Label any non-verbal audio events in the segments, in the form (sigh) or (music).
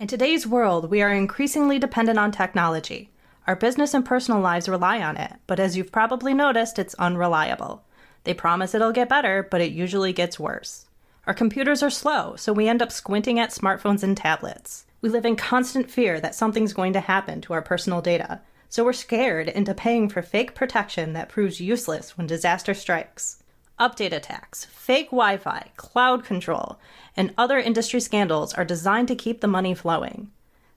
In today's world, we are increasingly dependent on technology. Our business and personal lives rely on it, but as you've probably noticed, it's unreliable. They promise it'll get better, but it usually gets worse. Our computers are slow, so we end up squinting at smartphones and tablets. We live in constant fear that something's going to happen to our personal data, so we're scared into paying for fake protection that proves useless when disaster strikes. Update attacks, fake Wi Fi, cloud control, and other industry scandals are designed to keep the money flowing.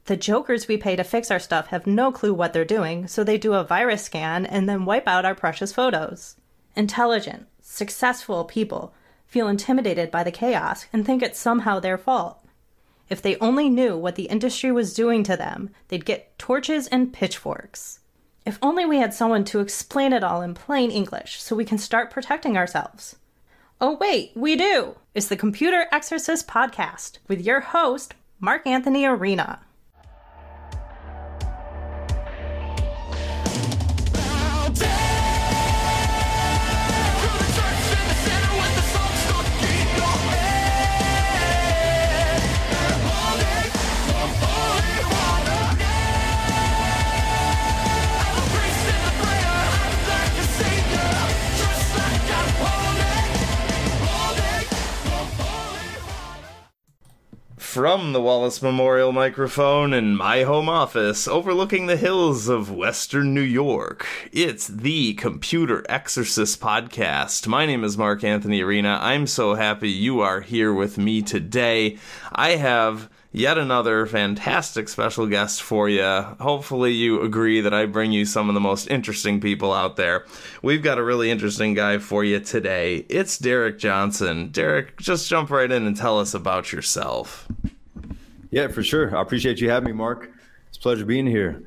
The jokers we pay to fix our stuff have no clue what they're doing, so they do a virus scan and then wipe out our precious photos. Intelligent, successful people feel intimidated by the chaos and think it's somehow their fault. If they only knew what the industry was doing to them, they'd get torches and pitchforks. If only we had someone to explain it all in plain English so we can start protecting ourselves. Oh, wait, we do! It's the Computer Exorcist Podcast with your host, Mark Anthony Arena. From the Wallace Memorial microphone in my home office overlooking the hills of Western New York, it's the Computer Exorcist Podcast. My name is Mark Anthony Arena. I'm so happy you are here with me today. I have yet another fantastic special guest for you. Hopefully, you agree that I bring you some of the most interesting people out there. We've got a really interesting guy for you today. It's Derick Johnson. Derick, just jump right in and tell us about yourself. Yeah, for sure. I appreciate you having me, Mark. It's a pleasure being here.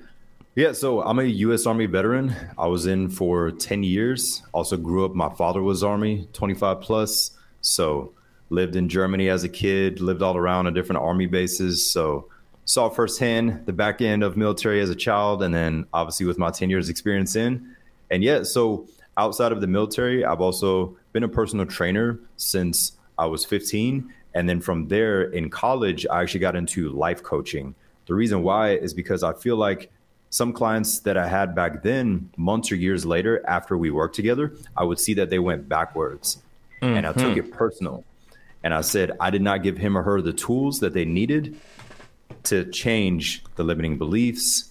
Yeah, so I'm a U.S. Army veteran. I was in for 10 years. Also grew up, my father was Army, 25 plus. So lived in Germany as a kid, lived all around on different Army bases. So saw firsthand the back end of military as a child, and then obviously with my 10 years experience in. And yeah, so outside of the military, I've also been a personal trainer since I was 15 and then from there in college, I actually got into life coaching. The reason why is because I feel like some clients that I had back then, months or years later, after we worked together, I would see that they went backwards. Mm-hmm. And I took it personal. And I said, I did not give him or her the tools that they needed to change the limiting beliefs,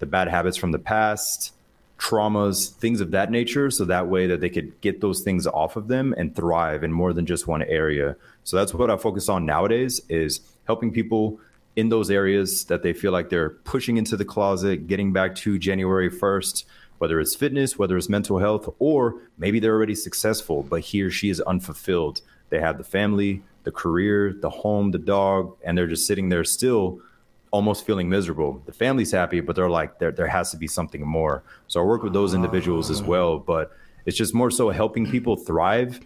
the bad habits from the past, traumas, things of that nature, so that way that they could get those things off of them and thrive in more than just one area. So that's what I focus on nowadays is helping people in those areas that they feel like they're pushing into the closet, getting back to January 1st, whether it's fitness, whether it's mental health, or maybe they're already successful, but he or she is unfulfilled. They have the family, the career, the home, the dog, and they're just sitting there still almost feeling miserable. The family's happy, but they're like, there, there has to be something more. So I work with those individuals as well, but it's just more so helping people thrive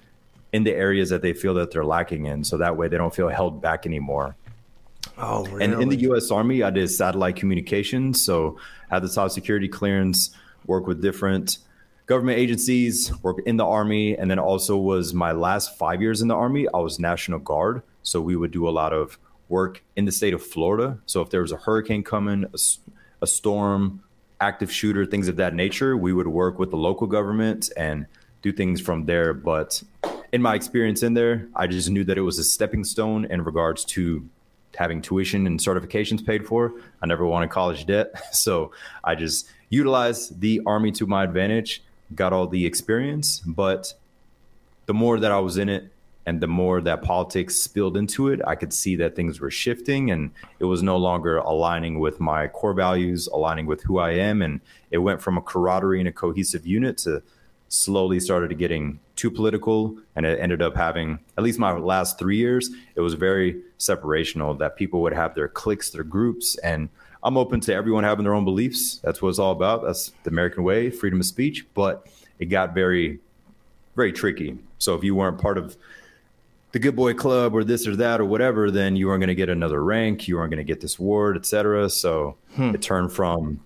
in the areas that they feel that they're lacking in. So that way they don't feel held back anymore. Oh, really? And in the U.S. Army, I did satellite communications. So I had the top security clearance, work with different government agencies, work in the Army. And then also was my last five years in the Army, I was National Guard. So we would do a lot of work in the state of Florida. So if there was a hurricane coming, a, a storm, active shooter, things of that nature, we would work with the local government and do things from there. But in my experience in there, I just knew that it was a stepping stone in regards to having tuition and certifications paid for. I never wanted college debt. (laughs) So I just utilized the Army to my advantage, got all the experience. But the more that I was in it and the more that politics spilled into it, I could see that things were shifting and it was no longer aligning with my core values, aligning with who I am. And it went from a camaraderie and a cohesive unit to slowly started getting too political. And it ended up having at least my last three years it was very separational that people would have their cliques their groups. And i'm open to everyone having their own beliefs. That's what it's all about. That's the american way freedom of speech. But it got very very tricky. So if you weren't part of the good boy club or this or that or whatever then you aren't going to get another rank you aren't going to get this award etc so hmm. it turned from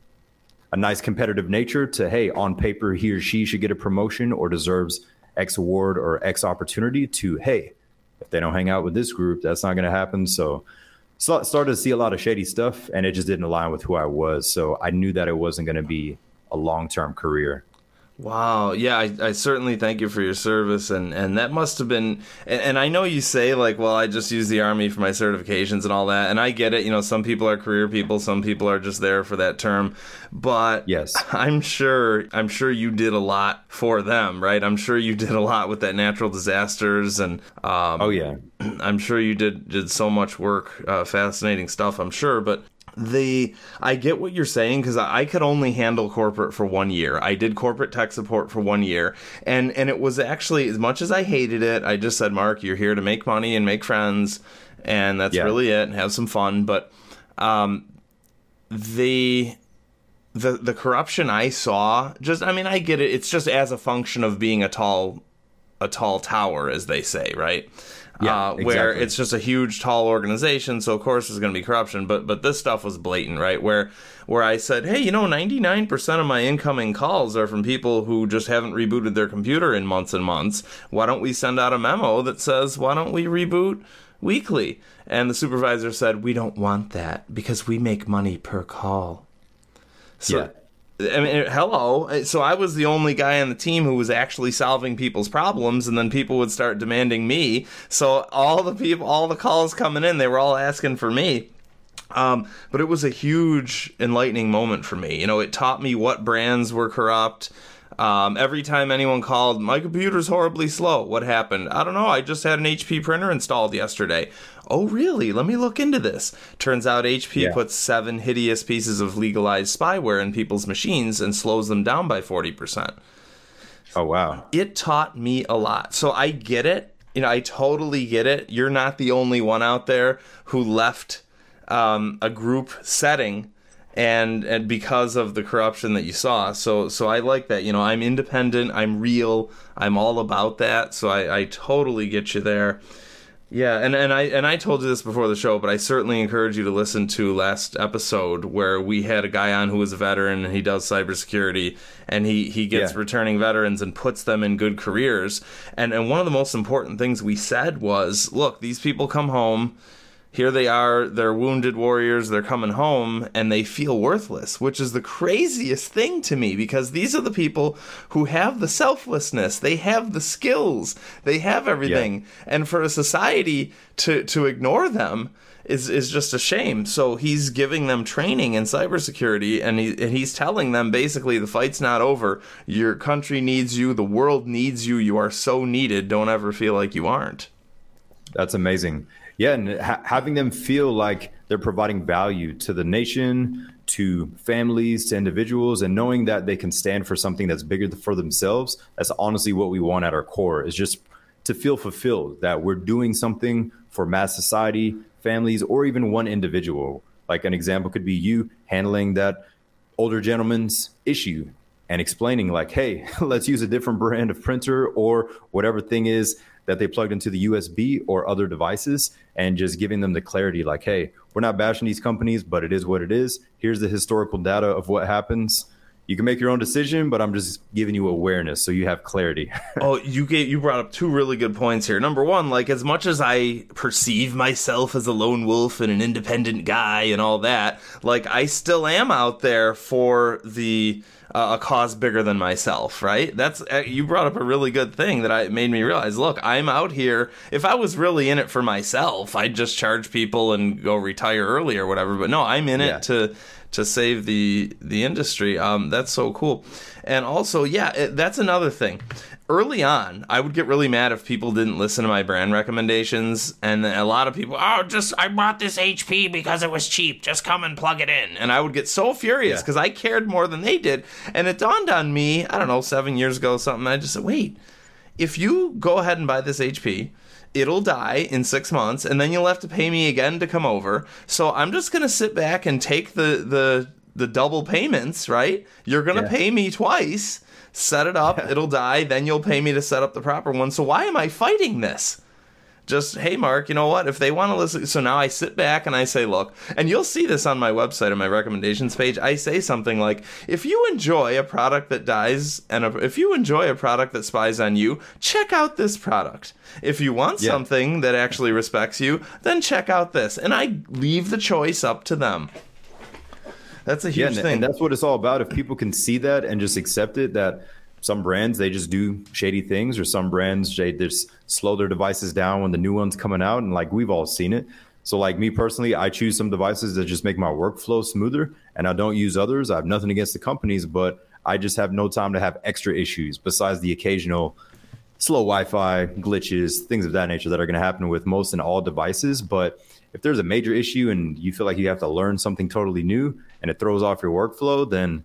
a nice competitive nature to hey on paper he or she should get a promotion or deserves x award or x opportunity to hey if they don't hang out with this group that's not going to happen so so, started to see a lot of shady stuff, and it just didn't align with who I was. So I knew that it wasn't going to be a long term career. Wow. Yeah, I, I certainly thank you for your service, and and that must have been. And, and, I know you say like, well, I just use the army for my certifications and all that, and I get it. You know, some people are career people, some people are just there for that term. But yes, (laughs) I'm sure I'm sure you did a lot for them, right? I'm sure you did a lot with that natural disasters, and um, oh yeah, (clears throat) I'm sure you did did so much work, uh, fascinating stuff. I'm sure, but the I get what you're saying because I could only handle corporate for one year. I did corporate tech support for one year, and and it was actually as much as I hated it. I just said, Mark, you're here to make money and make friends, and that's yeah. really it, and have some fun. But um, the the the corruption I saw, just I mean, I get it. It's just as a function of being a tall a tall tower, as they say, right? Yeah, uh, where it's just a huge, tall organization. So of course there's going to be corruption. But but this stuff was blatant, right? Where where I said, hey, you know, 99% of my incoming calls are from people who just haven't rebooted their computer in months and months. Why don't we send out a memo that says, why don't we reboot? Weekly. And the supervisor said, We don't want that because we make money per call. So yeah I mean, hello. So I was the only guy on the team who was actually solving people's problems, and then people would start demanding me. So all the people, all the calls coming in, they were all asking for me. Um, but it was a huge enlightening moment for me. You know, it taught me what brands were corrupt. Um, every time anyone called, my computer's horribly slow. What happened? I don't know. I just had an HP printer installed yesterday. Oh, really? Let me look into this. Turns out HP yeah. puts seven hideous pieces of legalized spyware in people's machines and slows them down by 40%. Oh, wow. It taught me a lot. So I get it. You know, I totally get it. You're not the only one out there who left um, a group setting and and because of the corruption that you saw so so i like that you know i'm independent i'm real i'm all about that so i i totally get you there yeah and and i and i told you this before the show but i certainly encourage you to listen to last episode where we had a guy on who was a veteran and he does cybersecurity and he he gets yeah. returning veterans and puts them in good careers and and one of the most important things we said was look these people come home here they are, they're wounded warriors, they're coming home, and they feel worthless, which is the craziest thing to me because these are the people who have the selflessness, they have the skills, they have everything. Yeah. And for a society to, to ignore them, is is just a shame. So he's giving them training in cybersecurity, and he and he's telling them basically the fight's not over. Your country needs you. The world needs you. You are so needed. Don't ever feel like you aren't. That's amazing. Yeah, and ha- having them feel like they're providing value to the nation, to families, to individuals, and knowing that they can stand for something that's bigger for themselves. That's honestly what we want at our core is just to feel fulfilled that we're doing something for mass society, families, or even one individual. Like an example could be you handling that older gentleman's issue and explaining like, hey, (laughs) let's use a different brand of printer or whatever thing is that they plugged into the USB or other devices and just giving them the clarity like, hey, we're not bashing these companies, but it is what it is. Here's the historical data of what happens. You can make your own decision, but I'm just giving you awareness so you have clarity. (laughs) oh, you gave you brought up two really good points here. Number one, like as much as I perceive myself as a lone wolf and an independent guy and all that, like I still am out there for the uh, a cause bigger than myself, right? That's uh, you brought up a really good thing that I made me realize. Look, I'm out here. If I was really in it for myself, I'd just charge people and go retire early or whatever. But no, I'm in yeah. it to to save the the industry. Um, that's so cool. And also, yeah, it, that's another thing early on, I would get really mad if people didn't listen to my brand recommendations. And a lot of people, oh, just I bought this HP because it was cheap. Just come and plug it in. And I would get so furious because yeah. I cared more than they did. And it dawned on me, I don't know, seven years ago, something. I just said, wait, if you go ahead and buy this HP, it'll die in six months, and then you'll have to pay me again to come over. So I'm just gonna sit back and take the the the double payments, right? You're gonna yeah. pay me twice set it up, it'll die, then you'll pay me to set up the proper one. So why am I fighting this? Just hey mark you know what? If they want to listen so now i sit back and i say look and you'll see this on my website on my recommendations page i say something like if you enjoy a product that dies and a, if you enjoy a product that spies on you check out this product. If you want Yeah. something that actually respects you then check out this. And i leave the choice up to them. That's a Yeah, huge and, thing. and that's what it's all about. If people can see that and just accept it, that some brands they just do shady things, or some brands they just slow their devices down when the new one's coming out, and like we've all seen it. So, like me personally, I choose some devices that just make my workflow smoother, and I don't use others. I have nothing against the companies, but I just have no time to have extra issues besides the occasional slow Wi-Fi glitches, things of that nature that are going to happen with most and all devices. But if there's a major issue and you feel like you have to learn something totally new and it throws off your workflow, then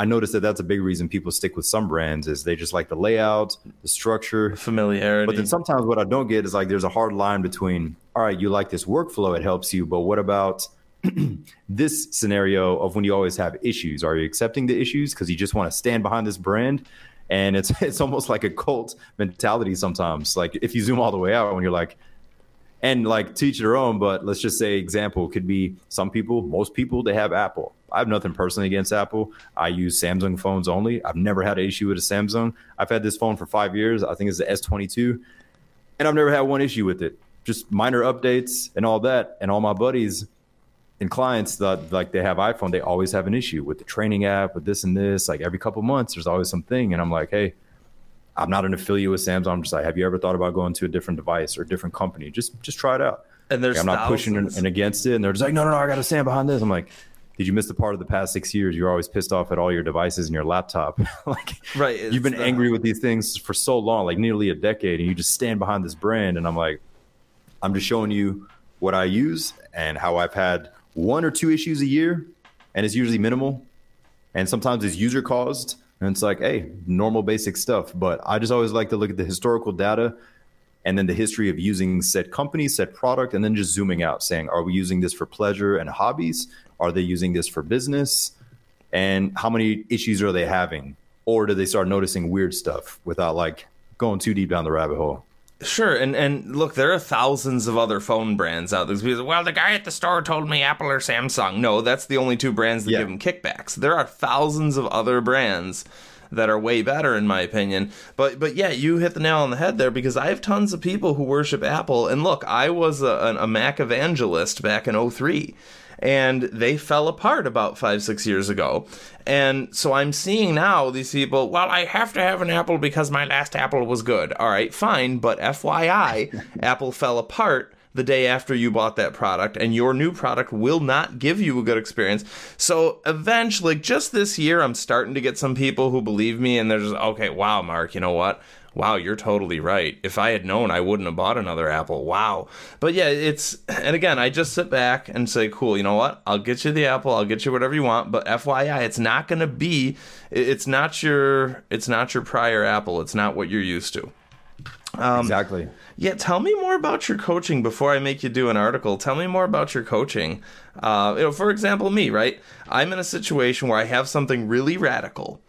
I noticed that that's a big reason people stick with some brands is they just like the layout, the structure. familiarity But then sometimes what I don't get is like there's a hard line between all right, you like this workflow, it helps you, but what about (clears throat) this scenario of when you always have issues? Are you accepting the issues because you just want to stand behind this brand? And it's (laughs) it's almost like a cult mentality sometimes. Like if you zoom all the way out when you're like, and like teach their own, but let's just say example could be some people, most people, they have Apple. I have nothing personally against Apple. I use Samsung phones only. I've never had an issue with a Samsung. I've had this phone for five years. I think it's the S22, and I've never had one issue with it. Just minor updates and all that. And all my buddies and clients that like they have iPhone, they always have an issue with the training app, with this and this. Like every couple months, there's always something, and I'm like, hey, I'm not an affiliate with Samsung. I'm just like, have you ever thought about going to a different device or a different company? Just just try it out. and there's Like, I'm not pushing and, against it. And they're just like, no, no, no, I got to stand behind this. I'm like, did you miss the part of the past six years? You're always pissed off at all your devices and your laptop. (laughs) like, Right, You've been it's, uh, angry with these things for so long, like nearly a decade, and you just stand behind this brand. And I'm like, I'm just showing you what I use and how I've had one or two issues a year, and it's usually minimal. And sometimes it's user caused, and it's like, hey, normal basic stuff. But I just always like to look at the historical data and then the history of using said company, said product, and then just zooming out, saying, are we using this for pleasure and hobbies? Are they using this for business? And how many issues are they having? Or do they start noticing weird stuff without like going too deep down the rabbit hole? Sure, and and look, there are thousands of other phone brands out there. Say, well, the guy at the store told me Apple or Samsung. No, that's the only two brands that Yeah. give them kickbacks. There are thousands of other brands that are way better, in my opinion. But but yeah, you hit the nail on the head there because I have tons of people who worship Apple. And look, I was a, a Mac evangelist back in 03 and they fell apart about five six years ago. And so i'm seeing now these people well i have to have an apple because my last apple was good. All right fine but fyi (laughs) apple fell apart the day after you bought that product and your new product will not give you a good experience so eventually just this year i'm starting to get some people who believe me and they're just okay wow mark you know what Wow, you're totally right. If I had known, I wouldn't have bought another Apple. Wow. But yeah, it's, and again, I just sit back and say, cool, you know what? I'll get you the Apple, I'll get you whatever you want. But FYI, it's not going to be, it's not your, it's not your prior Apple. It's not what you're used to. Exactly. Yeah, tell me more about your coaching before I make you do an article. Tell me more about your coaching. Uh, you know, for example, me, right? I'm in a situation where I have something really radical,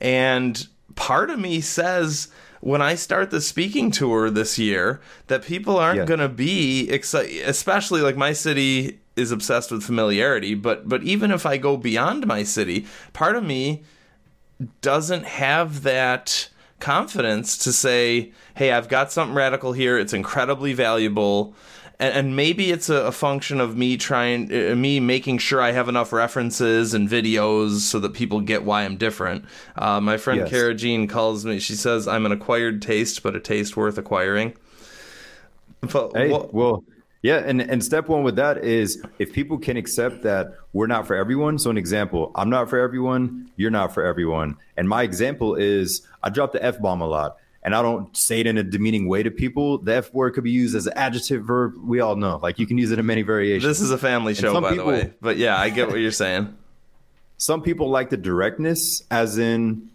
and part of me says when I start the speaking tour this year that people aren't Yeah. going to be excited, especially like my city is obsessed with familiarity. But but even if I go beyond my city, part of me doesn't have that confidence to say, hey, I've got something radical here. It's incredibly valuable. And, and maybe it's a, a function of me trying, uh, me making sure I have enough references and videos so that people get why I'm different. Uh, my friend Yes. Kara Jean calls me, she says, I'm an acquired taste, but a taste worth acquiring. But Hey, well, yeah, and and step one with that is if people can accept that we're not for everyone. So an example, I'm not for everyone, you're not for everyone. And my example is I drop the F bomb a lot. And I don't say it in a demeaning way to people. The F word could be used as an adjective verb. We all know. Like you can use it in many variations. this is a family show, by people- the way. But yeah, I get what you're saying. (laughs) some people like the directness as in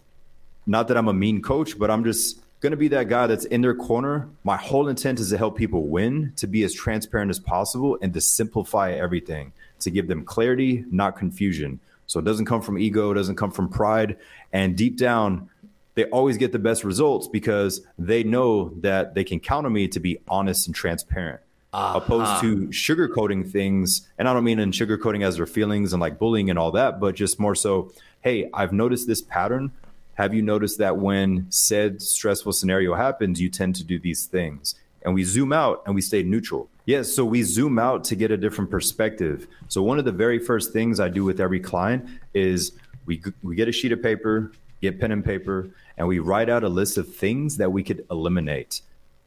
not that I'm a mean coach, but I'm just going to be that guy that's in their corner. My whole intent is to help people win, to be as transparent as possible and to simplify everything, to give them clarity, not confusion. So it doesn't come from ego, it doesn't come from pride, and deep down they always get the best results because they know that they can count on me to be honest and transparent. Uh-huh. Opposed to sugarcoating things, and I don't mean in sugarcoating as their feelings and like bullying and all that, but just more so, hey, I've noticed this pattern. Have you noticed that when said stressful scenario happens, you tend to do these things? And we zoom out and we stay neutral. Yes, so we zoom out to get a different perspective. So one of the very first things I do with every client is we we get a sheet of paper, get pen and paper, and we write out a list of things that we could eliminate.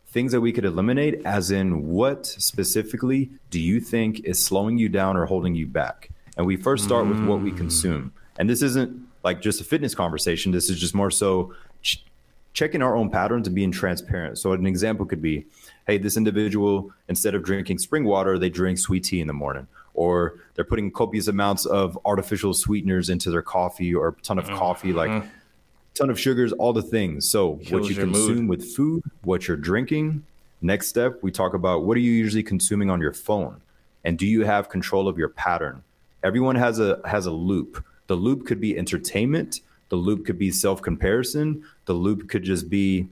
Things that we could eliminate, as in what specifically do you think is slowing you down or holding you back? And we first start mm. with what we consume. And this isn't like just a fitness conversation. This is just more so ch- checking our own patterns and being transparent. So an example could be, hey, this individual instead of drinking spring water, they drink sweet tea in the morning, or they're putting copious amounts of artificial sweeteners into their coffee or a ton of mm-hmm. coffee, like mm-hmm. ton of sugars, all the things. So Kills what you consume mood. with food, what you're drinking. Next step, we talk about what are you usually consuming on your phone, and do you have control of your pattern? Everyone has a has a loop the loop could be entertainment. The loop could be self comparison. The loop could just be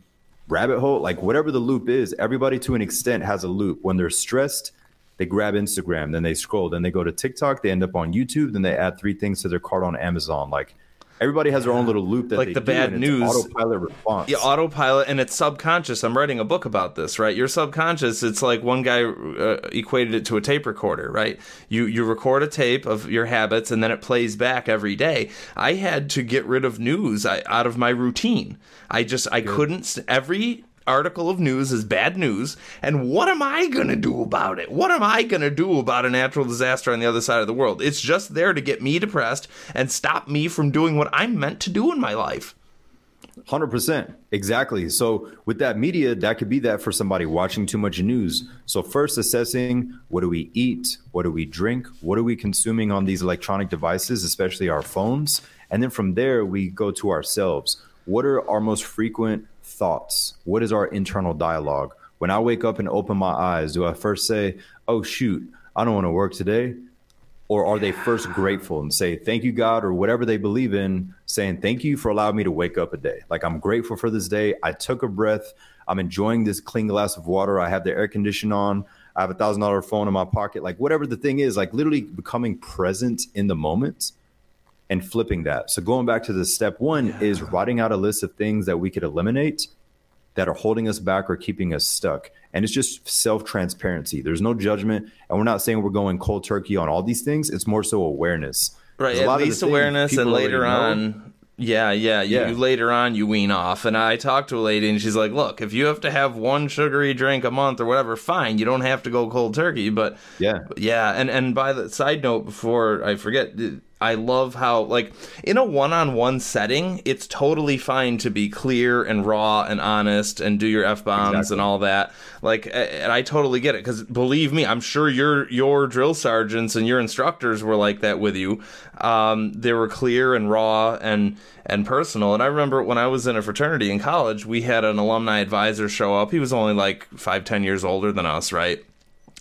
rabbit hole. Like whatever the loop is, everybody to an extent has a loop. When they're stressed, they grab Instagram, then they scroll, then they go to TikTok, they end up on YouTube, then they add three things to their cart on Amazon. Like everybody has their own little loop that like the bad news autopilot response. Yeah, autopilot, and it's subconscious. I'm writing a book about this, right? Your subconscious. It's like one guy uh, equated it to a tape recorder, right? You you record a tape of your habits, and then it plays back every day. I had to get rid of news out of my routine. I just I Good. couldn't every article of news is bad news, and what am I going to do about it? What am I going to do about a natural disaster on the other side of the world? It's just there to get me depressed and stop me from doing what I'm meant to do in my life. 100% exactly. So with that media that could be that for somebody watching too much news. So first assessing what do we eat? What do we drink? What are we consuming on these electronic devices especially our phones? And then from there we go to ourselves. What are our most frequent thoughts? What is our internal dialogue? When I wake up and open my eyes, do I first say, oh, shoot, I don't want to work today? Or are they first grateful and say, thank you, God, or whatever they believe in, saying, thank you for allowing me to wake up a day? Like, I'm grateful for this day. I took a breath. I'm enjoying this clean glass of water. I have the air condition on. I have a thousand dollar phone in my pocket. Like, whatever the thing is, like, literally becoming present in the moment and flipping that. So going back to the step one yeah. is writing out a list of things that we could eliminate that are holding us back or keeping us stuck. And it's just self transparency. There's no judgment. And we're not saying we're going cold turkey on all these things. It's more so awareness. Right. At least awareness and later on. Yeah, yeah, you, yeah. later on you wean off. And I talked to a lady and she's like, "Look, if you have to have one sugary drink a month or whatever, fine. You don't have to go cold turkey, but yeah, yeah." And and by the side note, before I forget, I love how, like, in a one on one setting, it's totally fine to be clear and raw and honest and do your F bombs exactly. and all that. Like, and I totally get it because believe me, I'm sure your your drill sergeants and your instructors were like that with you. Um, they were clear and raw and and personal. And I remember when I was in a fraternity in college, we had an alumni advisor show up. He was only like five, ten years older than us, right?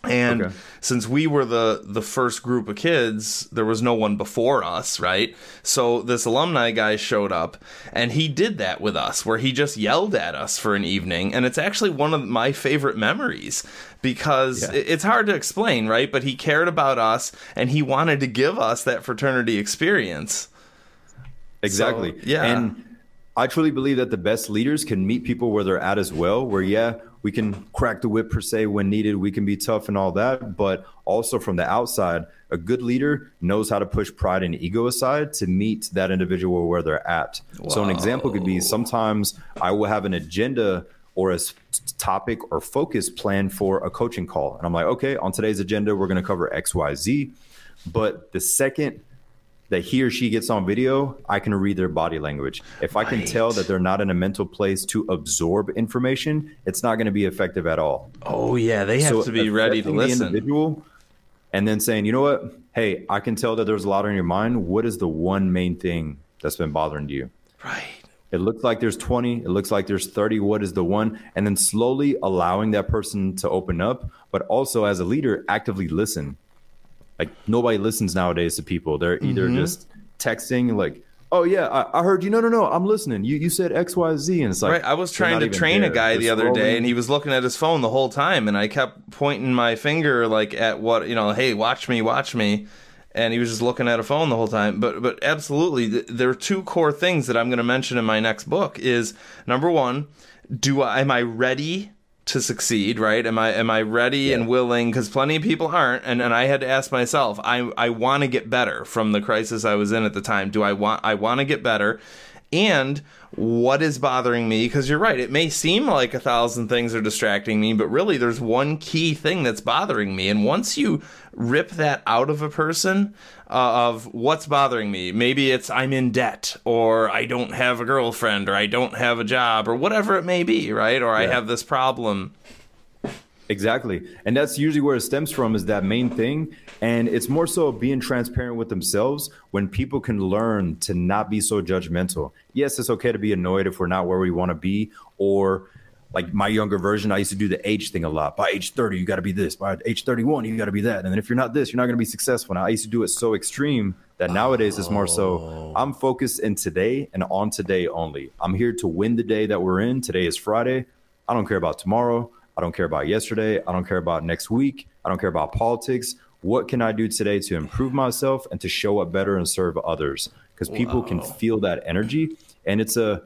And okay. since we were the the first group of kids, there was no one before us, right? So this alumni guy showed up and he did that with us where he just yelled at us for an evening and it's actually one of my favorite memories because yeah. it's hard to explain, right? But he cared about us and he wanted to give us that fraternity experience. Exactly. So, yeah. And I truly believe that the best leaders can meet people where they're at as well, where yeah, we can crack the whip per se when needed. We can be tough and all that, but also from the outside, a good leader knows how to push pride and ego aside to meet that individual where they're at. So an example could be sometimes I will have an agenda or a topic or focus plan for a coaching call, and I'm like, okay, on today's agenda, we're going to cover X, Y, Z. But the second that he or she gets on video, I can read their body language. If I can tell that they're not in a mental place to absorb information, it's not going to be effective at all. Oh yeah, they have so to be ready to listen. The individual, and then saying, you know what? Hey, I can tell that there's a lot on your mind. What is the one main thing that's been bothering you? Right. It looks like there's 20. It looks like there's 30. What is the one? And then slowly allowing that person to open up, but also as a leader, actively listen like nobody listens nowadays to people. They're either mm-hmm. just texting like oh yeah, I, I, heard you. No, no, no, I'm listening. You you said X, Y, Z, and it's like right. I was trying to train there. a guy they're the other day, and he was looking at his phone the whole time, and I kept pointing my finger like at what you know, hey, watch me, watch me, and he was just looking at a phone the whole time. But but absolutely, there are two core things that I'm going to mention in my next book. Is number one, do I am I ready to succeed, right? Am I am I ready yeah. and willing? Because plenty of people aren't, and, and I had to ask myself. I I want to get better from the crisis I was in at the time. Do I want I want to get better? And what is bothering me? Because you're right, it may seem like a thousand things are distracting me, but really there's one key thing that's bothering me. And once you rip that out of a person, uh, of what's bothering me. Maybe it's I'm in debt, or I don't have a girlfriend, or I don't have a job, or whatever it may be, right? Or yeah. I have this problem. Exactly. And that's usually where it stems from is that main thing. And it's more so being transparent with themselves when people can learn to not be so judgmental. Yes, it's okay to be annoyed if we're not where we want to be, or like my younger version, I used to do the age thing a lot. By age 30, you got to be this. By age 31, you got to be that. And then if you're not this, you're not going to be successful. Now, I used to do it so extreme that nowadays it's more so oh. I'm focused in today and on today only. I'm here to win the day that we're in. Today is Friday. I don't care about tomorrow. I don't care about yesterday. I don't care about next week. I don't care about politics. What can I do today to improve myself and to show up better and serve others? Because people wow. can feel that energy and it's a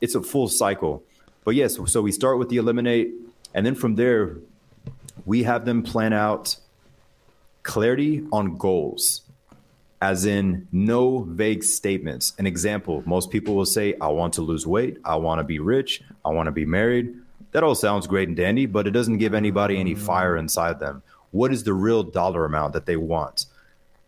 it's a full cycle but yes, so we start with the eliminate, and then from there, we have them plan out clarity on goals, as in no vague statements. An example most people will say, I want to lose weight, I want to be rich, I want to be married. That all sounds great and dandy, but it doesn't give anybody any fire inside them. What is the real dollar amount that they want?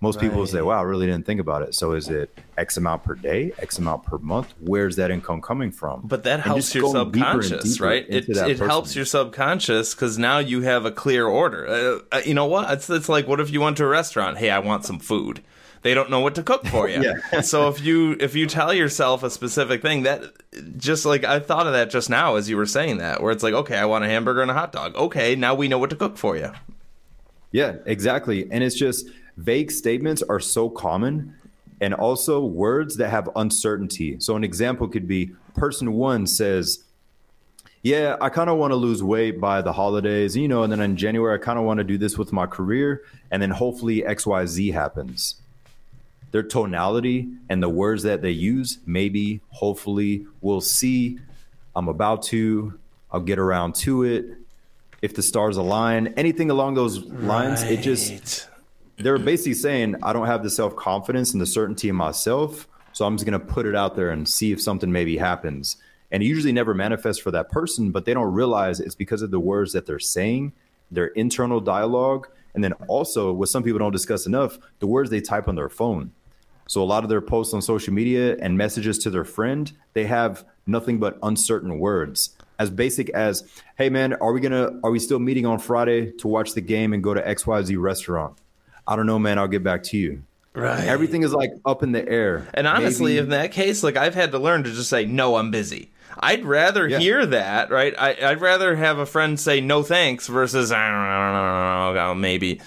Most right. people say, "Wow, I really didn't think about it." So is it X amount per day, X amount per month? Where's that income coming from? But that helps your subconscious, right? It, it helps your subconscious because now you have a clear order. Uh, uh, you know what? It's it's like what if you went to a restaurant? Hey, I want some food. They don't know what to cook for (laughs) you. yeah. so if you if you tell yourself a specific thing, that just like I thought of that just now as you were saying that, where it's like, okay, I want a hamburger and a hot dog. Okay, now we know what to cook for you. Yeah, exactly. And it's just vague statements are so common and also words that have uncertainty. So an example could be person one says, yeah, I kind of want to lose weight by the holidays, you know, and then in January, I kind of want to do this with my career. And then hopefully XYZ happens. Their tonality and the words that they use, maybe, hopefully, we'll see. I'm about to, I'll get around to it. If the stars align, anything along those lines, right. it just they're basically saying I don't have the self confidence and the certainty in myself, so I'm just going to put it out there and see if something maybe happens. And it usually never manifests for that person, but they don't realize it's because of the words that they're saying, their internal dialogue, and then also what some people don't discuss enough, the words they type on their phone. So a lot of their posts on social media and messages to their friend, they have nothing but uncertain words. As basic as, "Hey man, are we going to are we still meeting on Friday to watch the game and go to XYZ restaurant?" I don't know, man. I'll get back to you. Right. Everything is like up in the air. And honestly, Maybe... in that case, like I've had to learn to just say, no, I'm busy. I'd rather yeah. hear that, right? I, would rather have a friend say no thanks versus I don't know, I don't know maybe.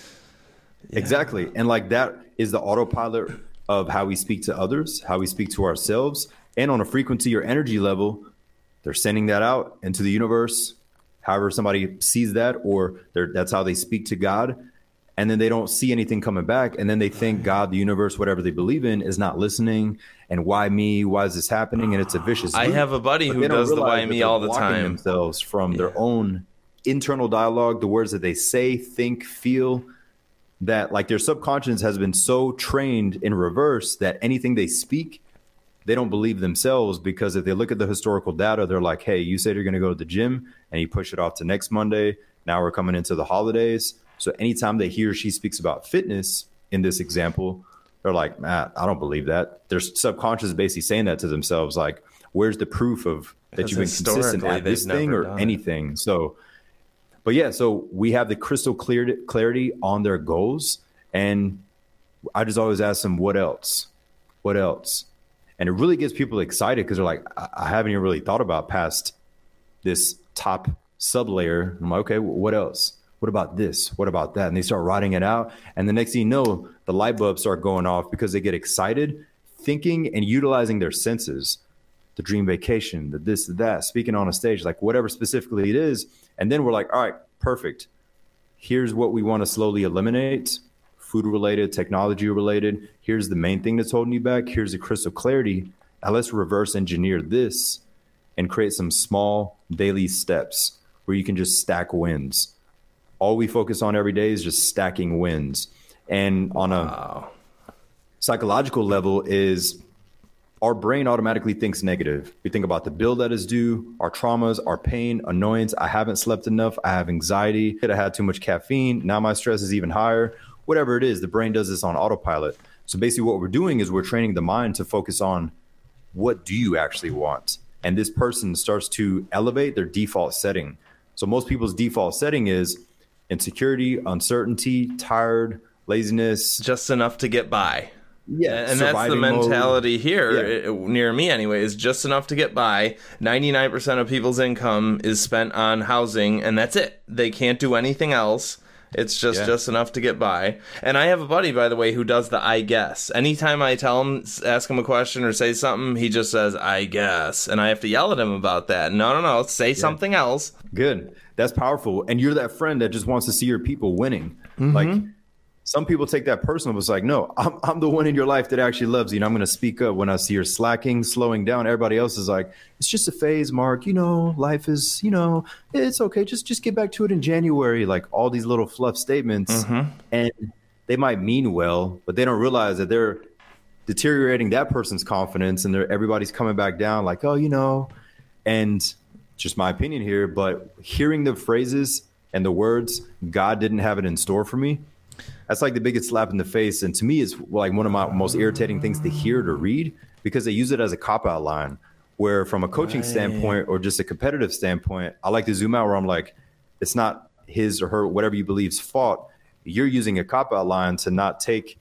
Yeah. Exactly, and like that is the autopilot of how we speak to others, how we speak to ourselves, and on a frequency or energy level, they're sending that out into the universe. However, somebody sees that, or that's how they speak to God and then they don't see anything coming back and then they think god the universe whatever they believe in is not listening and why me? Why is this happening? And it's a vicious loop. i have a buddy who does the why me all the time. themselves from yeah. their own internal dialogue the words that they say think feel that like their subconscious has been so trained in reverse that anything they speak they don't believe themselves because if they look at the historical data they're like hey you said you're going to go to the gym and you push it off to next monday. Now we're coming into the holidays so anytime that he or she speaks about fitness in this example, they're like, Matt, I don't believe that. Their subconscious is basically saying that to themselves, like, where's the proof of that you've been consistent at this thing or anything? It. So, but yeah, so we have the crystal clear clarity on their goals, and I just always ask them, what else? What else? And it really gets people excited because they're like, I-, I haven't even really thought about past this top sub layer. I'm like, okay, what else? What about this? What about that? And they start writing it out. And the next thing you know, the light bulbs start going off because they get excited thinking and utilizing their senses, the dream vacation, the this, the that, speaking on a stage, like whatever specifically it is. And then we're like, all right, perfect. Here's what we want to slowly eliminate food related, technology related. Here's the main thing that's holding you back. Here's the crystal clarity. Now let's reverse engineer this and create some small daily steps where you can just stack wins. All we focus on every day is just stacking wins. And on a psychological level is our brain automatically thinks negative. We think about the bill that is due, our traumas, our pain, annoyance. I haven't slept enough. I have anxiety. I had too much caffeine. Now my stress is even higher. Whatever it is, the brain does this on autopilot. So basically, what we're doing is we're training the mind to focus on what do you actually want? And this person starts to elevate their default setting. So most people's default setting is insecurity, uncertainty, tired, laziness, just enough to get by. Yeah, and that's the mentality mode. here Yeah. near me anyway is just enough to get by 99% of people's income is spent on housing and that's it they can't do anything else it's just Yeah. just enough to get by and i have a buddy by the way who does the i guess anytime i tell him ask him a question or say something he just says i guess and i have to yell at him about that no no no say something else Good. That's powerful. And you're that friend that just wants to see your people winning. Mm-hmm. Like some people take that personal, but it's like, no, I'm, I'm the one in your life that actually loves you. And I'm going to speak up when I see you're slacking, slowing down. Everybody else is like, it's just a phase, Mark. You know, life is, you know, it's okay. Just, just get back to it in January. Like all these little fluff statements. Mm-hmm. And they might mean well, but they don't realize that they're deteriorating that person's confidence and they're, everybody's coming back down like, oh, you know, and just my opinion here, but hearing the phrases and the words, God didn't have it in store for me. That's like the biggest slap in the face. And to me, it's like one of my most irritating things to hear to read because they use it as a cop out line. Where, from a coaching standpoint or just a competitive standpoint, I like to zoom out where I'm like, it's not his or her, whatever you believe's fault. You're using a cop out line to not take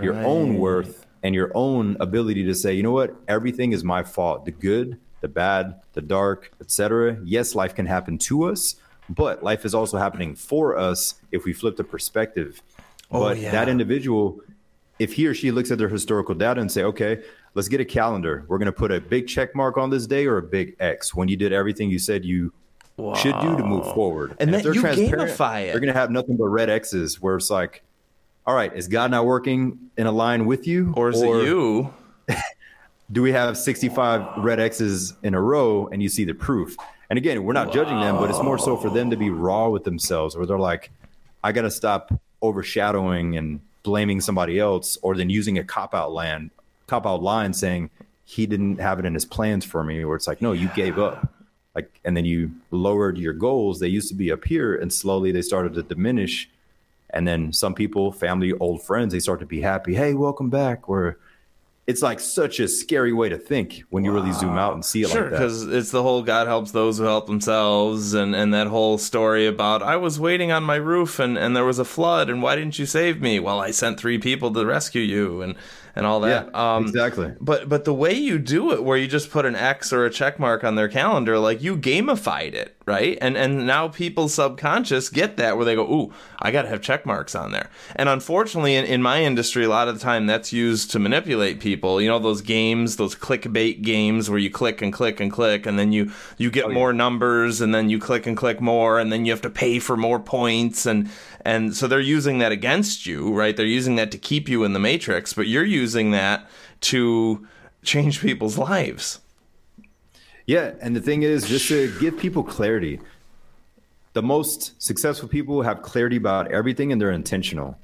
your own worth and your own ability to say, you know what, everything is my fault. The good, the bad, the dark, etc. Yes, life can happen to us, but life is also happening for us if we flip the perspective. Oh, but yeah. that individual, if he or she looks at their historical data and say, okay, let's get a calendar. We're going to put a big check mark on this day or a big X when you did everything you said you should do to move forward. And if then they're you transparent, gamify it. They're going to have nothing but red X's where it's like, all right, is God not working in a line with you? or is it you (laughs) do we have 65 red X's in a row and you see the proof? And again, we're not judging them, but it's more so for them to be raw with themselves where they're like, I got to stop overshadowing and blaming somebody else or then using a cop out line, cop out line saying he didn't have it in his plans for me, where it's like, no, you gave up. Like, and then you lowered your goals. They used to be up here and slowly they started to diminish. And then some people, family, old friends, they start to be happy. Hey, welcome back. Where it's like such a scary way to think when you really zoom out and see it Sure, like that. because it's the whole God helps those who help themselves, and, and that whole story about I was waiting on my roof and, and there was a flood, and why didn't you save me? Well, I sent three people to rescue you, and, and all Yeah, that. um, exactly. But but the way you do it, where you just put an X or a check mark on their calendar, like you gamified it, right? And and now people's subconscious get that where they go, ooh, I got to have check marks on there. And unfortunately, in, in my industry, a lot of the time that's used to manipulate people. You know, those games, those clickbait games where you click and click and click, and then you you get more numbers, and then you click and click more, and then you have to pay for more points, and and so they're using that against you, right? They're using that to keep you in the matrix, but you're using that to change people's lives. Yeah, and the thing is, just to give people clarity, the most successful people have clarity about everything and they're intentional.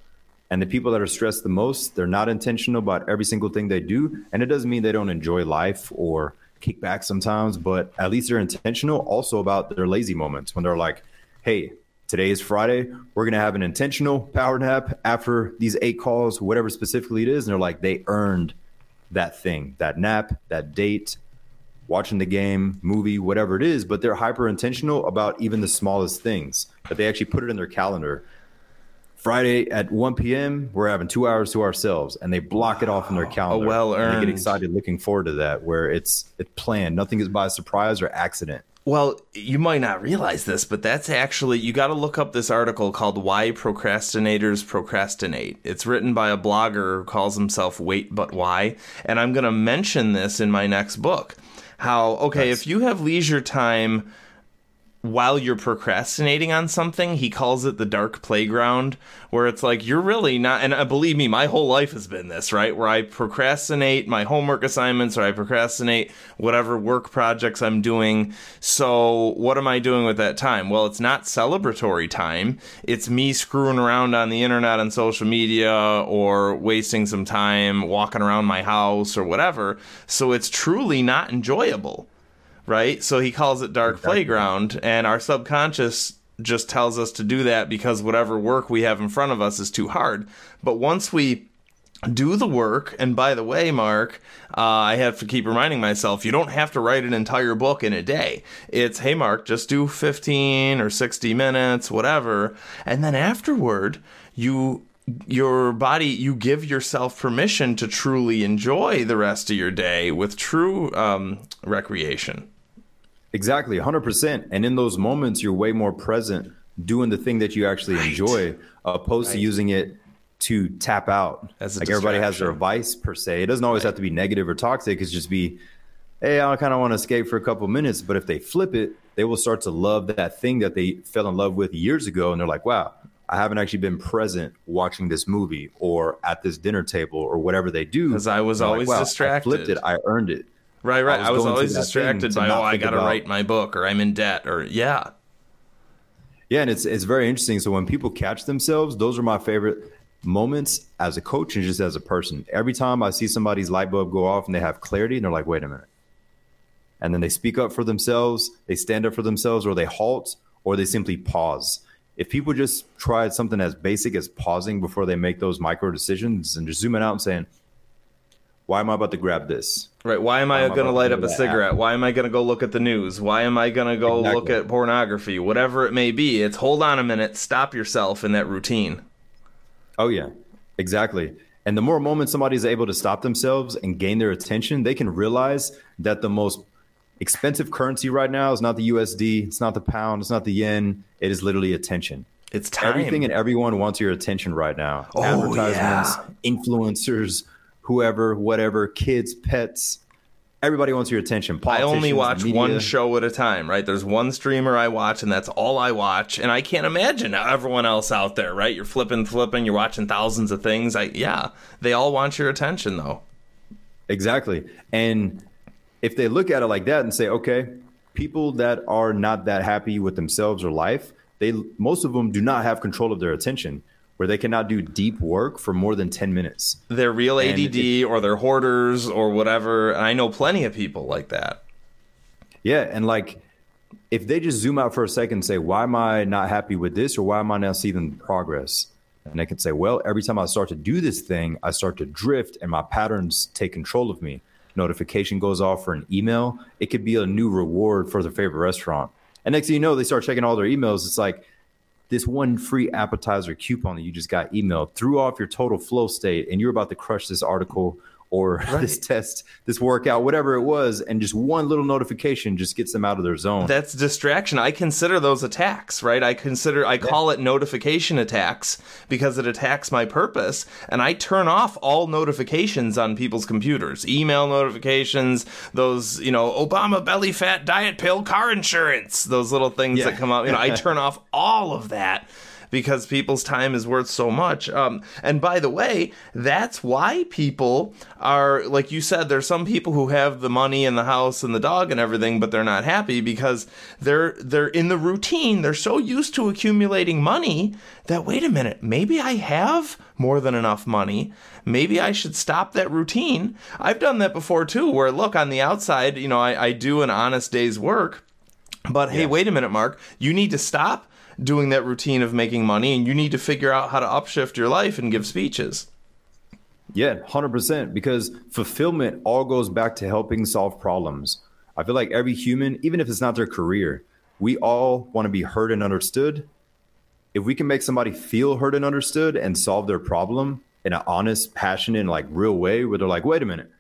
And the people that are stressed the most, they're not intentional about every single thing they do. And it doesn't mean they don't enjoy life or kick back sometimes, but at least they're intentional also about their lazy moments when they're like, hey, today is Friday. We're going to have an intentional power nap after these eight calls, whatever specifically it is. And they're like, they earned that thing, that nap, that date, watching the game, movie, whatever it is, but they're hyper intentional about even the smallest things that they actually put it in their calendar. Friday at 1 p.m., we're having two hours to ourselves, and they block it off in their calendar. Oh, well And They get excited looking forward to that, where it's it's planned. Nothing is by surprise or accident. Well, you might not realize this, but that's actually, you got to look up this article called Why Procrastinators Procrastinate. It's written by a blogger who calls himself Wait But Why. And I'm going to mention this in my next book. How, okay, if you have leisure time while you're procrastinating on something, he calls it the dark playground, where it's like you're really not. And uh, believe me, my whole life has been this, right? Where I procrastinate my homework assignments or I procrastinate whatever work projects I'm doing. So, what am I doing with that time? Well, it's not celebratory time. It's me screwing around on the internet and social media or wasting some time walking around my house or whatever. So, it's truly not enjoyable right? So he calls it dark exactly. playground, and our subconscious just tells us to do that because whatever work we have in front of us is too hard. But once we do the work, and by the way, Mark, uh, I have to keep reminding myself you don't have to write an entire book in a day. It's, hey, Mark, just do 15 or 60 minutes, whatever. And then afterward, you your body you give yourself permission to truly enjoy the rest of your day with true um, recreation Exactly, 100%. And in those moments, you're way more present doing the thing that you actually right. enjoy, opposed right. to using it to tap out. As like everybody has their vice per se. It doesn't always right. have to be negative or toxic. It's just be, hey, I kind of want to escape for a couple minutes. But if they flip it, they will start to love that thing that they fell in love with years ago. And they're like, wow, I haven't actually been present watching this movie or at this dinner table or whatever they do. Because I was always like, wow, distracted. I flipped it. I earned it. Right, right. I was, I was always distracted by, oh, I got to write my book or I'm in debt or, yeah. Yeah, and it's it's very interesting. So when people catch themselves, those are my favorite moments as a coach and just as a person. Every time I see somebody's light bulb go off and they have clarity and they're like, wait a minute. And then they speak up for themselves, they stand up for themselves, or they halt, or they simply pause. If people just tried something as basic as pausing before they make those micro decisions and just zooming out and saying, why am I about to grab this? Right. Why am I, going to light up a cigarette? App? Why am I going to go look at the news? Why am I going to go exactly. look at pornography? Whatever it may be, it's hold on a minute, stop yourself in that routine. Oh, yeah, exactly. And the more moments somebody's able to stop themselves and gain their attention, they can realize that the most expensive currency right now is not the USD, it's not the pound, it's not the yen, it is literally attention. It's time. Everything and everyone wants your attention right now. Oh, Advertisements, yeah. influencers, whoever, whatever, kids, pets. Everybody wants your attention. I only watch one show at a time, right? There's one streamer I watch, and that's all I watch. And I can't imagine everyone else out there, right? You're flipping, flipping, you're watching thousands of things. I yeah, they all want your attention, though. Exactly. And if they look at it like that and say, okay, people that are not that happy with themselves or life, they most of them do not have control of their attention where they cannot do deep work for more than 10 minutes. They're real ADD it, or they're hoarders or whatever. And I know plenty of people like that. Yeah. And like, if they just zoom out for a second and say, why am I not happy with this or why am I not seeing progress? And they can say, well, every time I start to do this thing, I start to drift and my patterns take control of me. Notification goes off for an email. It could be a new reward for their favorite restaurant. And next thing you know, they start checking all their emails. It's like, this one free appetizer coupon that you just got emailed threw off your total flow state and you're about to crush this article or (laughs) right. this test, this workout, whatever it was, and just one little notification just gets them out of their zone. That's distraction. I consider those attacks, right? I consider I call it notification attacks because it attacks my purpose, and I turn off all notifications on people's computers, email notifications, those you know Obama belly fat diet pill car insurance, those little things yeah. that come out. You know, I (laughs) turn off all of that because people's time is worth so much. Um, and by the way, that's why people are, like you said, there's some people who have the money and the house and the dog and everything, but they're not happy because they're they're in the routine. They're so used to accumulating money that wait a minute, maybe I have more than enough money. Maybe I should stop that routine. I've done that before too, where look on the outside, you know, I, I do an honest day's work. But hey, wait a minute, Mark. You need to stop doing that routine of making money and you need to figure out how to upshift your life and give speeches. Yeah, 100% because fulfillment all goes back to helping solve problems. I feel like every human, even if it's not their career, we all want to be heard and understood. If we can make somebody feel heard and understood and solve their problem in an honest, passionate, like real way where they're like, wait a minute,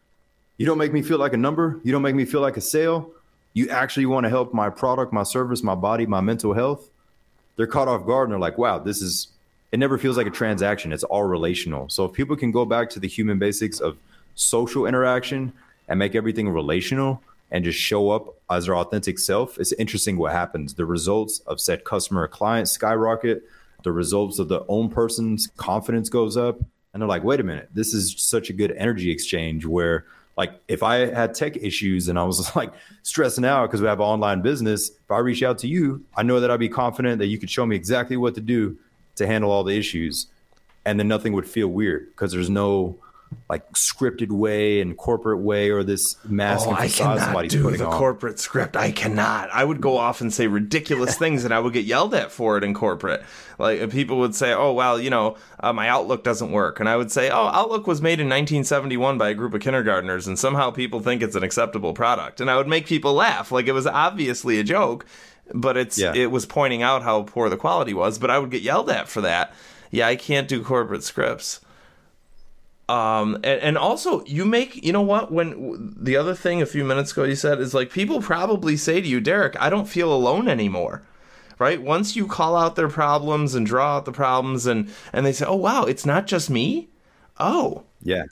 you don't make me feel like a number. You don't make me feel like a sale. You actually want to help my product, my service, my body, my mental health? They're caught off guard and they're like, wow, this is, it never feels like a transaction. It's all relational. So if people can go back to the human basics of social interaction and make everything relational and just show up as their authentic self, it's interesting what happens. The results of said customer or client skyrocket, the results of the own person's confidence goes up. And they're like, wait a minute, this is such a good energy exchange where like if I had tech issues and I was (laughs) like stressing out because we have online business, if I reach out to you, I know that I'd be confident that you could show me exactly what to do to handle all the issues. And then nothing would feel weird because there's no like scripted way and corporate way or this mask oh, and I facade cannot somebody's do putting the on. corporate script. I cannot. I would go off and say ridiculous (laughs) things, and I would get yelled at for it in corporate. Like people would say, "Oh, well, you know, uh, my Outlook doesn't work," and I would say, "Oh, Outlook was made in 1971 by a group of kindergartners, and somehow people think it's an acceptable product." And I would make people laugh, like it was obviously a joke, but it's Yeah. it was pointing out how poor the quality was. But I would get yelled at for that. Yeah, I can't do corporate scripts. Um, and, and also you make, you know what, when the other thing a few minutes ago you said is like people probably say to you, Derick, I don't feel alone anymore. Right? Once you call out their problems and draw out the problems and, and they say, oh, wow, it's not just me. Oh, Yeah,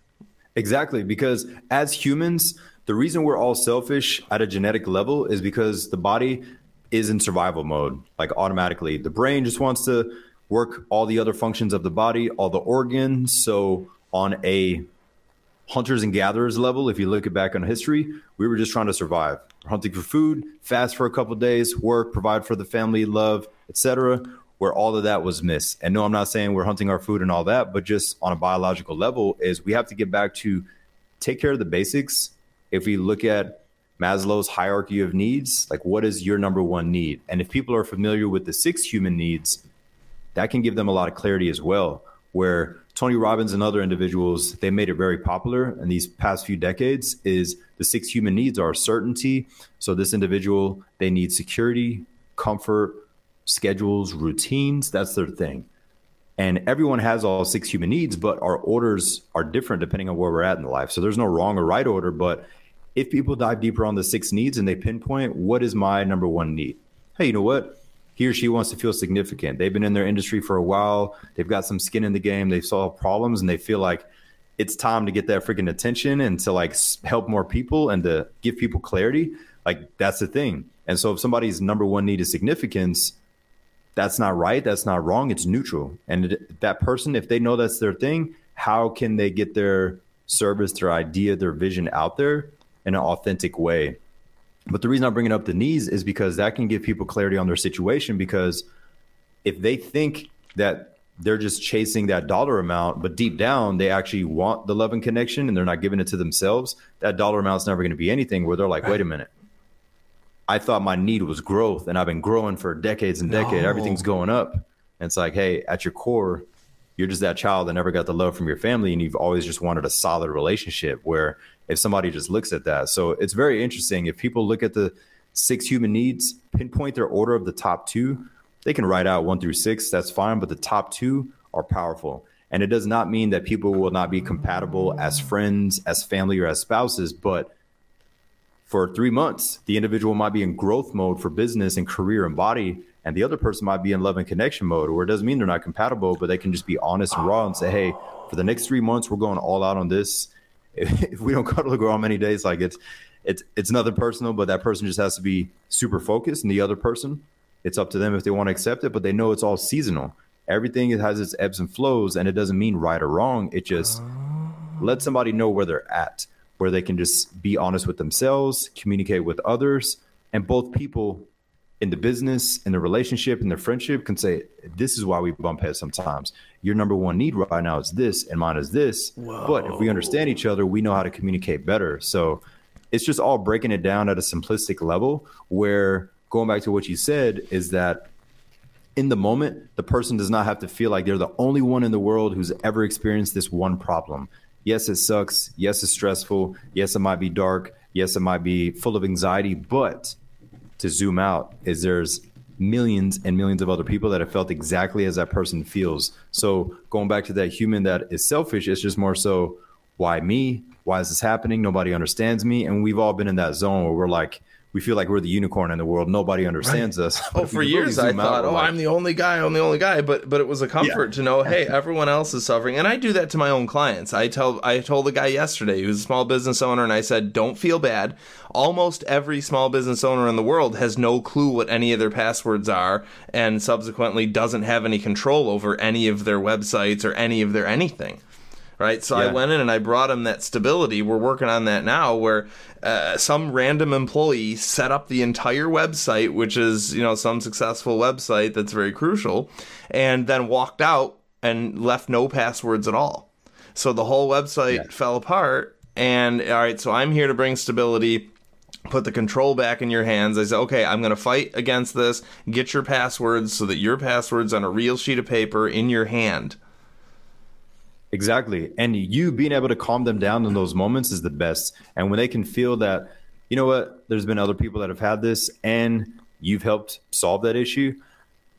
exactly. Because as humans, the reason we're all selfish at a genetic level is because the body is in survival mode, like automatically. The brain just wants to work all the other functions of the body, all the organs. So, on a hunters and gatherers level, if you look back on history, we were just trying to survive. We're hunting for food, fast for a couple days, work, provide for the family, love, etc. Where all of that was missed. And no, I'm not saying we're hunting our food and all that, but just on a biological level, is we have to get back to take care of the basics. If we look at Maslow's hierarchy of needs, like what is your number one need? And if people are familiar with the six human needs, that can give them a lot of clarity as well. Where Tony Robbins and other individuals, they made it very popular in these past few decades is the six human needs are certainty. So this individual, they need security, comfort, schedules, routines. That's their thing. And everyone has all six human needs, but our orders are different depending on where we're at in the life. So there's no wrong or right order. But if people dive deeper on the six needs and they pinpoint what is my number one need, hey, you know what? He or she wants to feel significant. They've been in their industry for a while. They've got some skin in the game. They've solved problems and they feel like it's time to get that freaking attention and to like help more people and to give people clarity. Like that's the thing. And so if somebody's number one need is significance, that's not right. That's not wrong. It's neutral. And that person, if they know that's their thing, how can they get their service, their idea, their vision out there in an authentic way? But the reason I'm bringing up the needs is because that can give people clarity on their situation. Because if they think that they're just chasing that dollar amount, but deep down they actually want the love and connection and they're not giving it to themselves, that dollar amount's never going to be anything where they're like, wait a minute. I thought my need was growth and I've been growing for decades and decades. No. Everything's going up. And it's like, hey, at your core, you're just that child that never got the love from your family and you've always just wanted a solid relationship where if somebody just looks at that. So it's very interesting. If people look at the six human needs, pinpoint their order of the top two, they can write out one through six, that's fine, but the top two are powerful. And it does not mean that people will not be compatible as friends, as family, or as spouses, but for three months, the individual might be in growth mode for business and career and body, and the other person might be in love and connection mode, where it doesn't mean they're not compatible, but they can just be honest and raw and say, hey, for the next three months, we're going all out on this. If, (laughs) if we don't cuddle go on many days, like it's it's it's nothing personal, but that person just has to be super focused, and the other person, it's up to them if they want to accept it, but they know it's all seasonal. Everything it has its ebbs and flows, and it doesn't mean right or wrong. It just oh. let somebody know where they're at, where they can just be honest with themselves, communicate with others, and both people in the business, in the relationship, in the friendship can say, This is why we bump heads sometimes. Your number one need right now is this, and mine is this. But if we understand each other, we know how to communicate better. So it's just all breaking it down at a simplistic level where going back to what you said is that in the moment, the person does not have to feel like they're the only one in the world who's ever experienced this one problem. Yes, it sucks. Yes, it's stressful. Yes, it might be dark. Yes, it might be full of anxiety. But to zoom out, is there's millions and millions of other people that have felt exactly as that person feels. So going back to that human that is selfish, it's just more so, why me? Why is this happening? Nobody understands me. And we've all been in that zone where we're like, we feel like we're the unicorn in the world. Nobody understands us. (laughs) Oh, but Oh, for really years I out, thought, we're oh, like, I'm the only guy, I'm the only guy. But but it was a comfort to know, hey, everyone else is suffering, and I do that to my own clients. I tell I told a guy yesterday who's a small business owner, and I said, don't feel bad. Almost every small business owner in the world has no clue what any of their passwords are, and subsequently doesn't have any control over any of their websites or any of their anything right? So I went in and I brought him that stability. We're working on that now, where uh, some random employee set up the entire website, which is you know some successful website that's very crucial, and then walked out and left no passwords at all. So the whole website Yeah. fell apart. And all right, so I'm here to bring stability put the control back in your hands. I said, okay, I'm going to fight against this. Get your passwords so that your passwords on a real sheet of paper in your hand. Exactly. And you being able to calm them down in those moments is the best. And when they can feel that, you know what, there's been other people that have had this and you've helped solve that issue,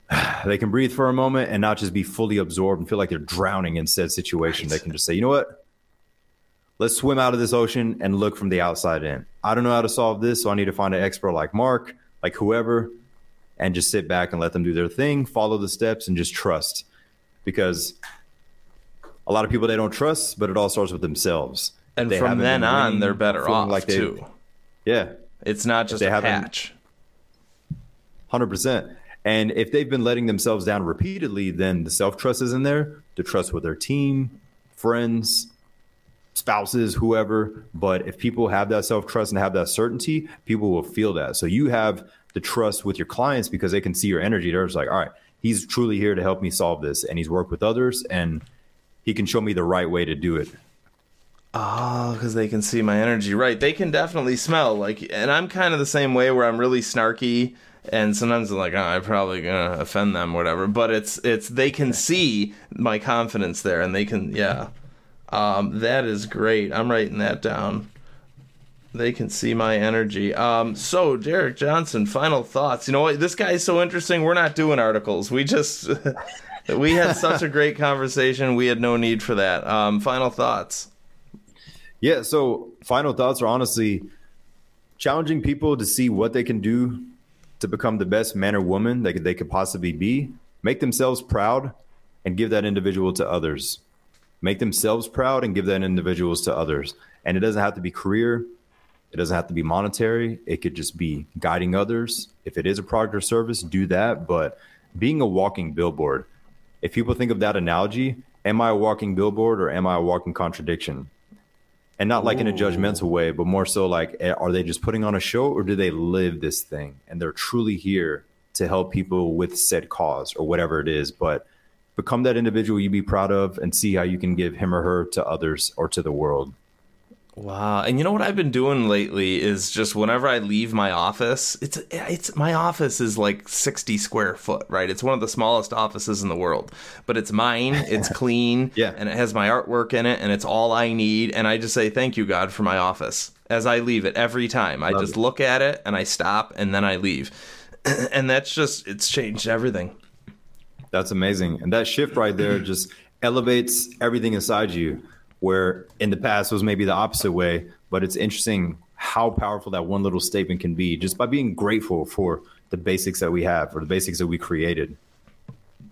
(sighs) they can breathe for a moment and not just be fully absorbed and feel like they're drowning in said situation. They can just say, you know what, let's swim out of this ocean and look from the outside in. I don't know how to solve this, so I need to find an expert like Mark, like whoever, and just sit back and let them do their thing, follow the steps, and just trust. Because a lot of people they don't trust, but it all starts with themselves. And They from then on, they're better off like they- too. Yeah, It's not just they a patch. hundred percent. And if they've been letting themselves down repeatedly, then the self trust is in there. The trust with their team, friends, spouses, whoever. But if people have that self trust and have that certainty, people will feel that. So you have the trust with your clients because they can see your energy. They're just like, all right, he's truly here to help me solve this, and he's worked with others, and he can show me the right way to do it. Oh, because they can see my energy. Right. They can definitely smell. Like, and I'm kind of the same way where I'm really snarky. And sometimes I'm like, oh, I'm probably gonna offend them, whatever. But it's it's they can see my confidence there, and they can, yeah. Um, that is great. I'm writing that down. They can see my energy. Um, so Derick Johnson, final thoughts. You know what? This guy's so interesting. We're not doing articles. We just (laughs) we had such a great conversation. We had no need for that. Um, final thoughts. Yeah. So, final thoughts are honestly challenging people to see what they can do to become the best man or woman that they could possibly be, make themselves proud, and give that individual to others. Make themselves proud and give that individuals to others. And it doesn't have to be career. It doesn't have to be monetary. It could just be guiding others. If it is a product or service, do that. But being a walking billboard, if people think of that analogy, am I a walking billboard or am I a walking contradiction? and not like in a judgmental way, but more so like, eh, are they just putting on a show or do they live this thing and they're truly here to help people with said cause or whatever it is? But become that individual you be proud of and see how you can give him or her to others or to the world. Wow. And you know what I've been doing lately is just whenever I leave my office, it's it's my office is like 60 square foot, right? It's one of the smallest offices in the world, but it's mine, it's (laughs) clean, Yeah. and it has my artwork in it and it's all I need and I just say thank you God for my office as I leave it every time. I just it. look at it and I stop and then I leave. (clears throat) and that's just it's changed everything. That's amazing. And that shift right there just elevates everything inside you, where in the past was maybe the opposite way. But it's interesting how powerful that one little statement can be just by being grateful for the basics that we have or the basics that we created.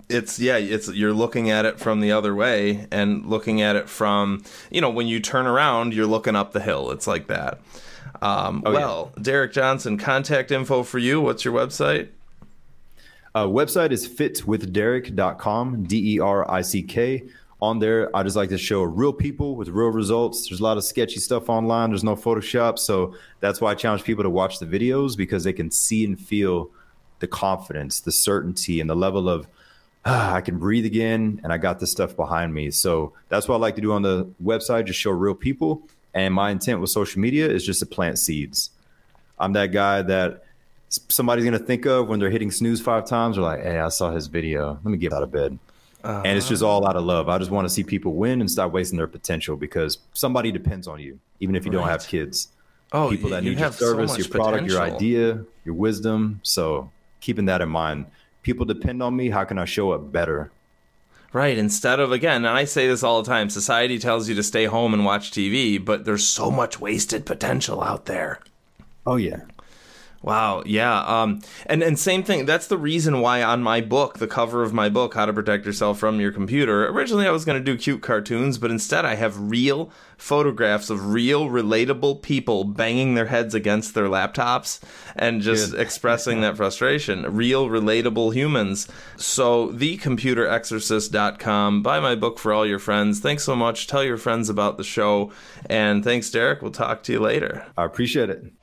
it's yeah it's you're looking at it from the other way and looking at it from you know when you turn around you're looking up the hill it's like that um, Oh, yeah. well derick johnson contact info for you what's your website Uh, website is fitwithderick.com, D E R I C K. On there, I just like to show real people with real results. There's a lot of sketchy stuff online. There's no Photoshop. So that's why I challenge people to watch the videos because they can see and feel the confidence, the certainty, and the level of, ah, I can breathe again and I got this stuff behind me. So that's what I like to do on the website, just show real people. And my intent with social media is just to plant seeds. I'm that guy that somebody's going to think of when they're hitting snooze five times. They're like, hey, I saw his video. Let me get out of bed. Uh-huh. and it's just all out of love. I just want to see people win and stop wasting their potential because somebody depends on you, even if you don't have kids. oh people that you need your so service, much your product, your idea, your wisdom. So keeping that in mind. People depend on me. How can I show up better? right instead of again and i say this all the time society tells you to stay home and watch tv but there's so much wasted potential out there Oh, yeah. Wow, yeah. Um, and and same thing. That's the reason why on my book, the cover of my book, How to Protect Yourself from Your Computer. Originally, I was going to do cute cartoons, but instead, I have real photographs of real, relatable people banging their heads against their laptops and just expressing that frustration. Real, relatable humans. So, thecomputerexorcist.com. Buy my book for all your friends. Thanks so much. Tell your friends about the show. And thanks, Derick. We'll talk to you later. I appreciate it.